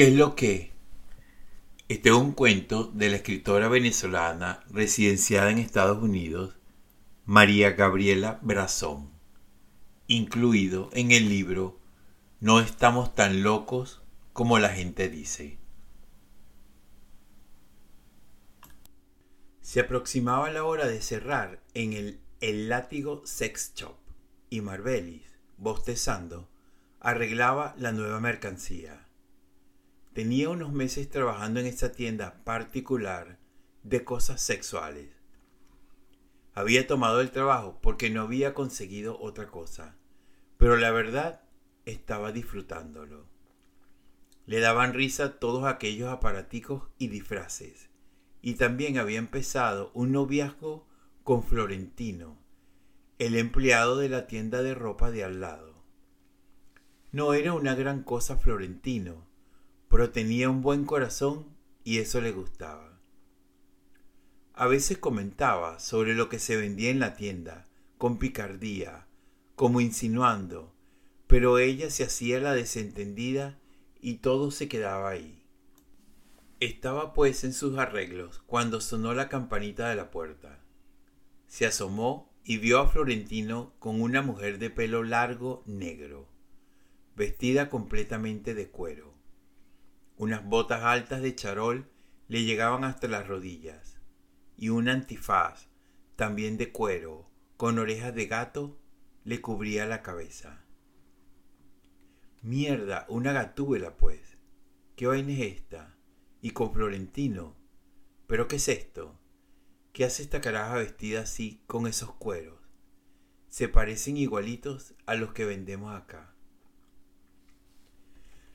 ¿Qué es lo que? Este es un cuento de la escritora venezolana residenciada en Estados Unidos, María Gabriela Brazón, incluido en el libro No estamos tan locos como la gente dice. Se aproximaba la hora de cerrar en el El Látigo Sex Shop y Marbelis, bostezando, arreglaba la nueva mercancía. Tenía unos meses trabajando en esta tienda particular de cosas sexuales. Había tomado el trabajo porque no había conseguido otra cosa, pero la verdad estaba disfrutándolo. Le daban risa todos aquellos aparaticos y disfraces, y también había empezado un noviazgo con Florentino, el empleado de la tienda de ropa de al lado. No era una gran cosa Florentino, pero tenía un buen corazón y eso le gustaba. A veces comentaba sobre lo que se vendía en la tienda, con picardía, como insinuando, pero ella se hacía la desentendida y todo se quedaba ahí. Estaba pues en sus arreglos cuando sonó la campanita de la puerta. Se asomó y vio a Florentino con una mujer de pelo largo negro, vestida completamente de cuero. Unas botas altas de charol le llegaban hasta las rodillas y un antifaz, también de cuero, con orejas de gato, le cubría la cabeza. Mierda, una gatúbela, pues. ¿Qué vaina es esta? Y con Florentino. ¿Pero qué es esto? ¿Qué hace esta caraja vestida así con esos cueros? Se parecen igualitos a los que vendemos acá.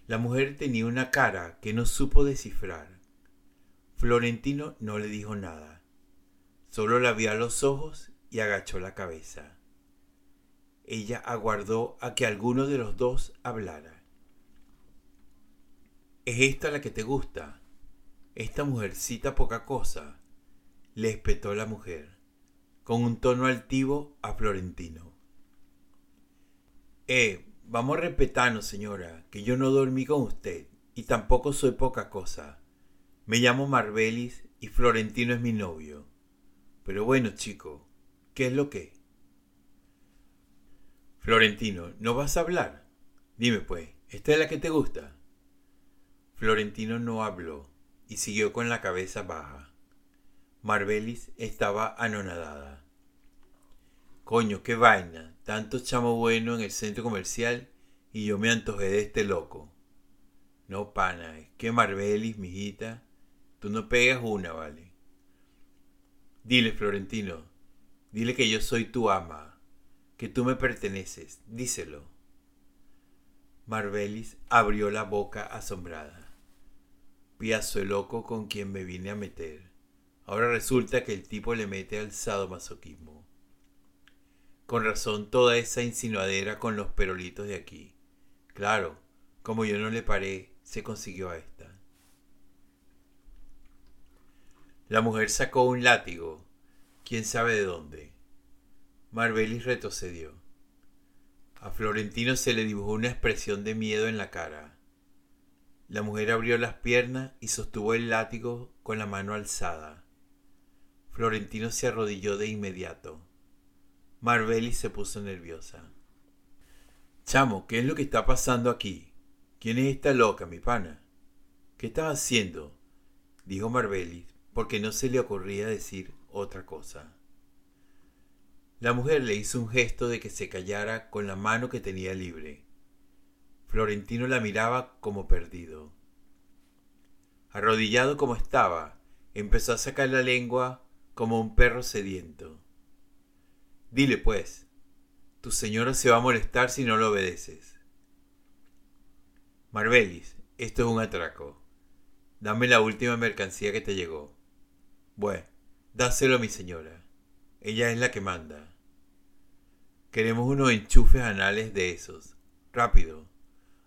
La mujer tenía una cara que no supo descifrar. Florentino no le dijo nada. Solo la vio a los ojos y agachó la cabeza. Ella aguardó a que alguno de los dos hablara. ¿Es esta la que te gusta? Esta mujercita poca cosa, le espetó la mujer, con un tono altivo a Florentino. Eh, Vamos a respetarnos, señora, que yo no dormí con usted y tampoco soy poca cosa. Me llamo Marbelis y Florentino es mi novio. Pero bueno, chico, ¿qué es lo que? Florentino, ¿no vas a hablar? Dime pues, ¿esta es la que te gusta? Florentino no habló y siguió con la cabeza baja. Marbelis estaba anonadada. Coño, qué vaina. Tanto chamo bueno en el centro comercial y yo me antojé de este loco. No, pana, es que Marbelis, mijita, tú no pegas una, ¿vale? Dile, Florentino, dile que yo soy tu ama, que tú me perteneces, díselo. Marbelis abrió la boca asombrada. Piazo el loco con quien me vine a meter. Ahora resulta que el tipo le mete al sadomasoquismo. Con razón toda esa insinuadera con los perolitos de aquí. Claro, como yo no le paré, se consiguió a esta. La mujer sacó un látigo, quién sabe de dónde. Marbelis retrocedió. A Florentino se le dibujó una expresión de miedo en la cara. La mujer abrió las piernas y sostuvo el látigo con la mano alzada. Florentino se arrodilló de inmediato. Marbeli se puso nerviosa. Chamo, ¿qué es lo que está pasando aquí? ¿Quién es esta loca, mi pana? ¿Qué estás haciendo? dijo Marbelis, porque no se le ocurría decir otra cosa. La mujer le hizo un gesto de que se callara con la mano que tenía libre. Florentino la miraba como perdido. Arrodillado como estaba, empezó a sacar la lengua como un perro sediento. Dile pues, tu señora se va a molestar si no lo obedeces. Marbelis, esto es un atraco. Dame la última mercancía que te llegó. Bueno, dáselo a mi señora. Ella es la que manda. Queremos unos enchufes anales de esos. Rápido.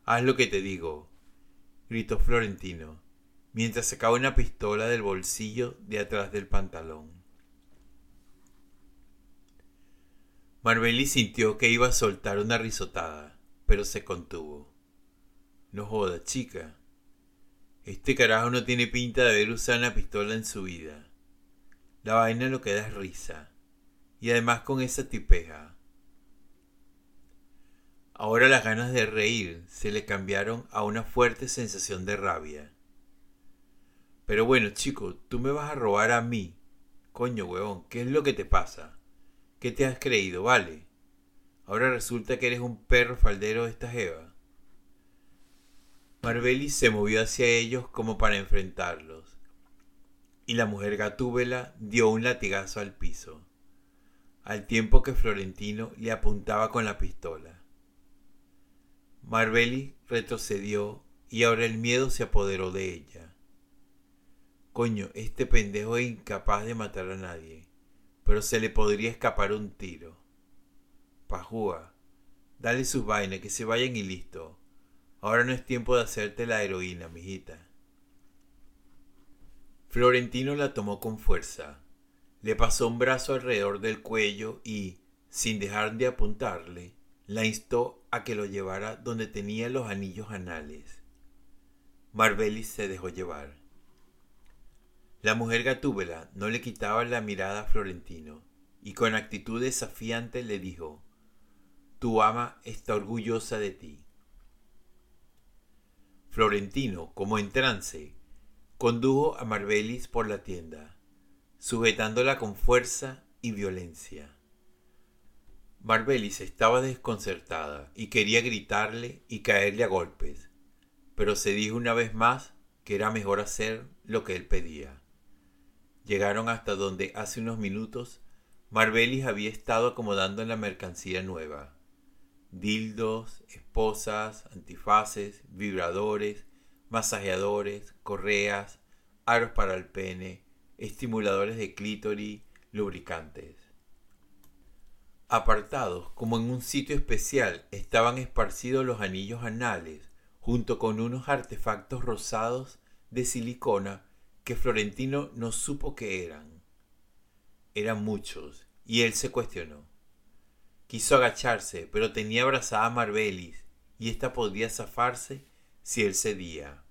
Haz lo que te digo. gritó Florentino, mientras sacaba una pistola del bolsillo de atrás del pantalón. Marbeli sintió que iba a soltar una risotada, pero se contuvo. No joda, chica. Este carajo no tiene pinta de haber usado una pistola en su vida. La vaina lo que da es risa. Y además con esa tipeja. Ahora las ganas de reír se le cambiaron a una fuerte sensación de rabia. Pero bueno, chico, tú me vas a robar a mí. Coño, huevón, ¿qué es lo que te pasa? ¿Qué te has creído, vale? Ahora resulta que eres un perro faldero de esta jeva. Marbelli se movió hacia ellos como para enfrentarlos, y la mujer gatúbela dio un latigazo al piso, al tiempo que Florentino le apuntaba con la pistola. Marbelli retrocedió y ahora el miedo se apoderó de ella. Coño, este pendejo es incapaz de matar a nadie, pero se le podría escapar un tiro. Pajúa, dale sus vainas, que se vayan y listo. Ahora no es tiempo de hacerte la heroína, mijita. Florentino la tomó con fuerza, le pasó un brazo alrededor del cuello y, sin dejar de apuntarle, la instó a que lo llevara donde tenía los anillos anales. Marbelli se dejó llevar. La mujer gatúbela no le quitaba la mirada a Florentino y con actitud desafiante le dijo, Tu ama está orgullosa de ti. Florentino, como en trance, condujo a Marbelis por la tienda, sujetándola con fuerza y violencia. Marbelis estaba desconcertada y quería gritarle y caerle a golpes, pero se dijo una vez más que era mejor hacer lo que él pedía. Llegaron hasta donde hace unos minutos Marbelis había estado acomodando la mercancía nueva. Dildos, esposas, antifaces, vibradores, masajeadores, correas, aros para el pene, estimuladores de clítoris, lubricantes. Apartados, como en un sitio especial, estaban esparcidos los anillos anales, junto con unos artefactos rosados de silicona que Florentino no supo qué eran. Eran muchos, y él se cuestionó. Quiso agacharse, pero tenía abrazada a Marbelis, y ésta podía zafarse si él cedía.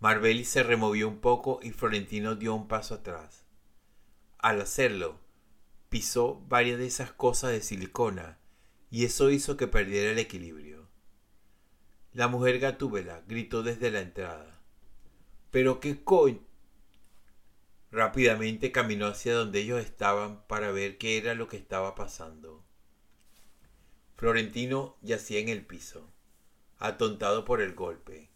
Marbelis se removió un poco y Florentino dio un paso atrás. Al hacerlo, pisó varias de esas cosas de silicona, y eso hizo que perdiera el equilibrio. La mujer gatúbela gritó desde la entrada. Pero qué coño. Rápidamente caminó hacia donde ellos estaban para ver qué era lo que estaba pasando. Florentino yacía en el piso, atontado por el golpe,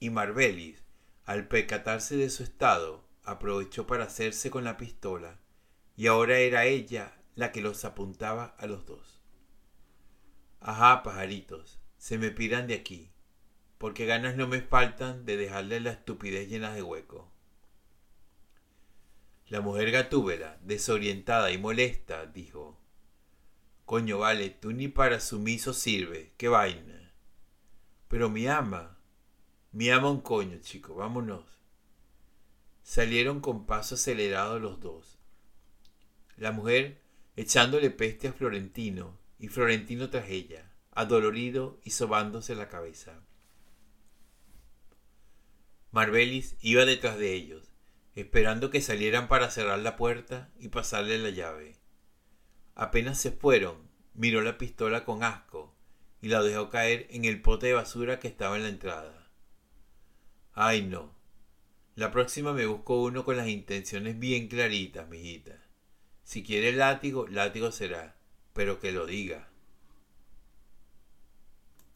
y Marbelis, al percatarse de su estado, aprovechó para hacerse con la pistola, y ahora era ella la que los apuntaba a los dos. Ajá, pajaritos, se me piran de aquí, porque ganas no me faltan de dejarle la estupidez llena de hueco. La mujer gatúbela, desorientada y molesta, dijo Coño, vale, tú ni para sumiso sirve, qué vaina. Pero mi ama, mi ama un coño, chico, vámonos. Salieron con paso acelerado los dos. La mujer echándole peste a Florentino y Florentino tras ella, adolorido y sobándose la cabeza. Marbelis iba detrás de ellos, esperando que salieran para cerrar la puerta y pasarle la llave. Apenas se fueron, miró la pistola con asco y la dejó caer en el pote de basura que estaba en la entrada. Ay no. La próxima me busco uno con las intenciones bien claritas, mijita. Si quiere látigo, látigo será, pero que lo diga.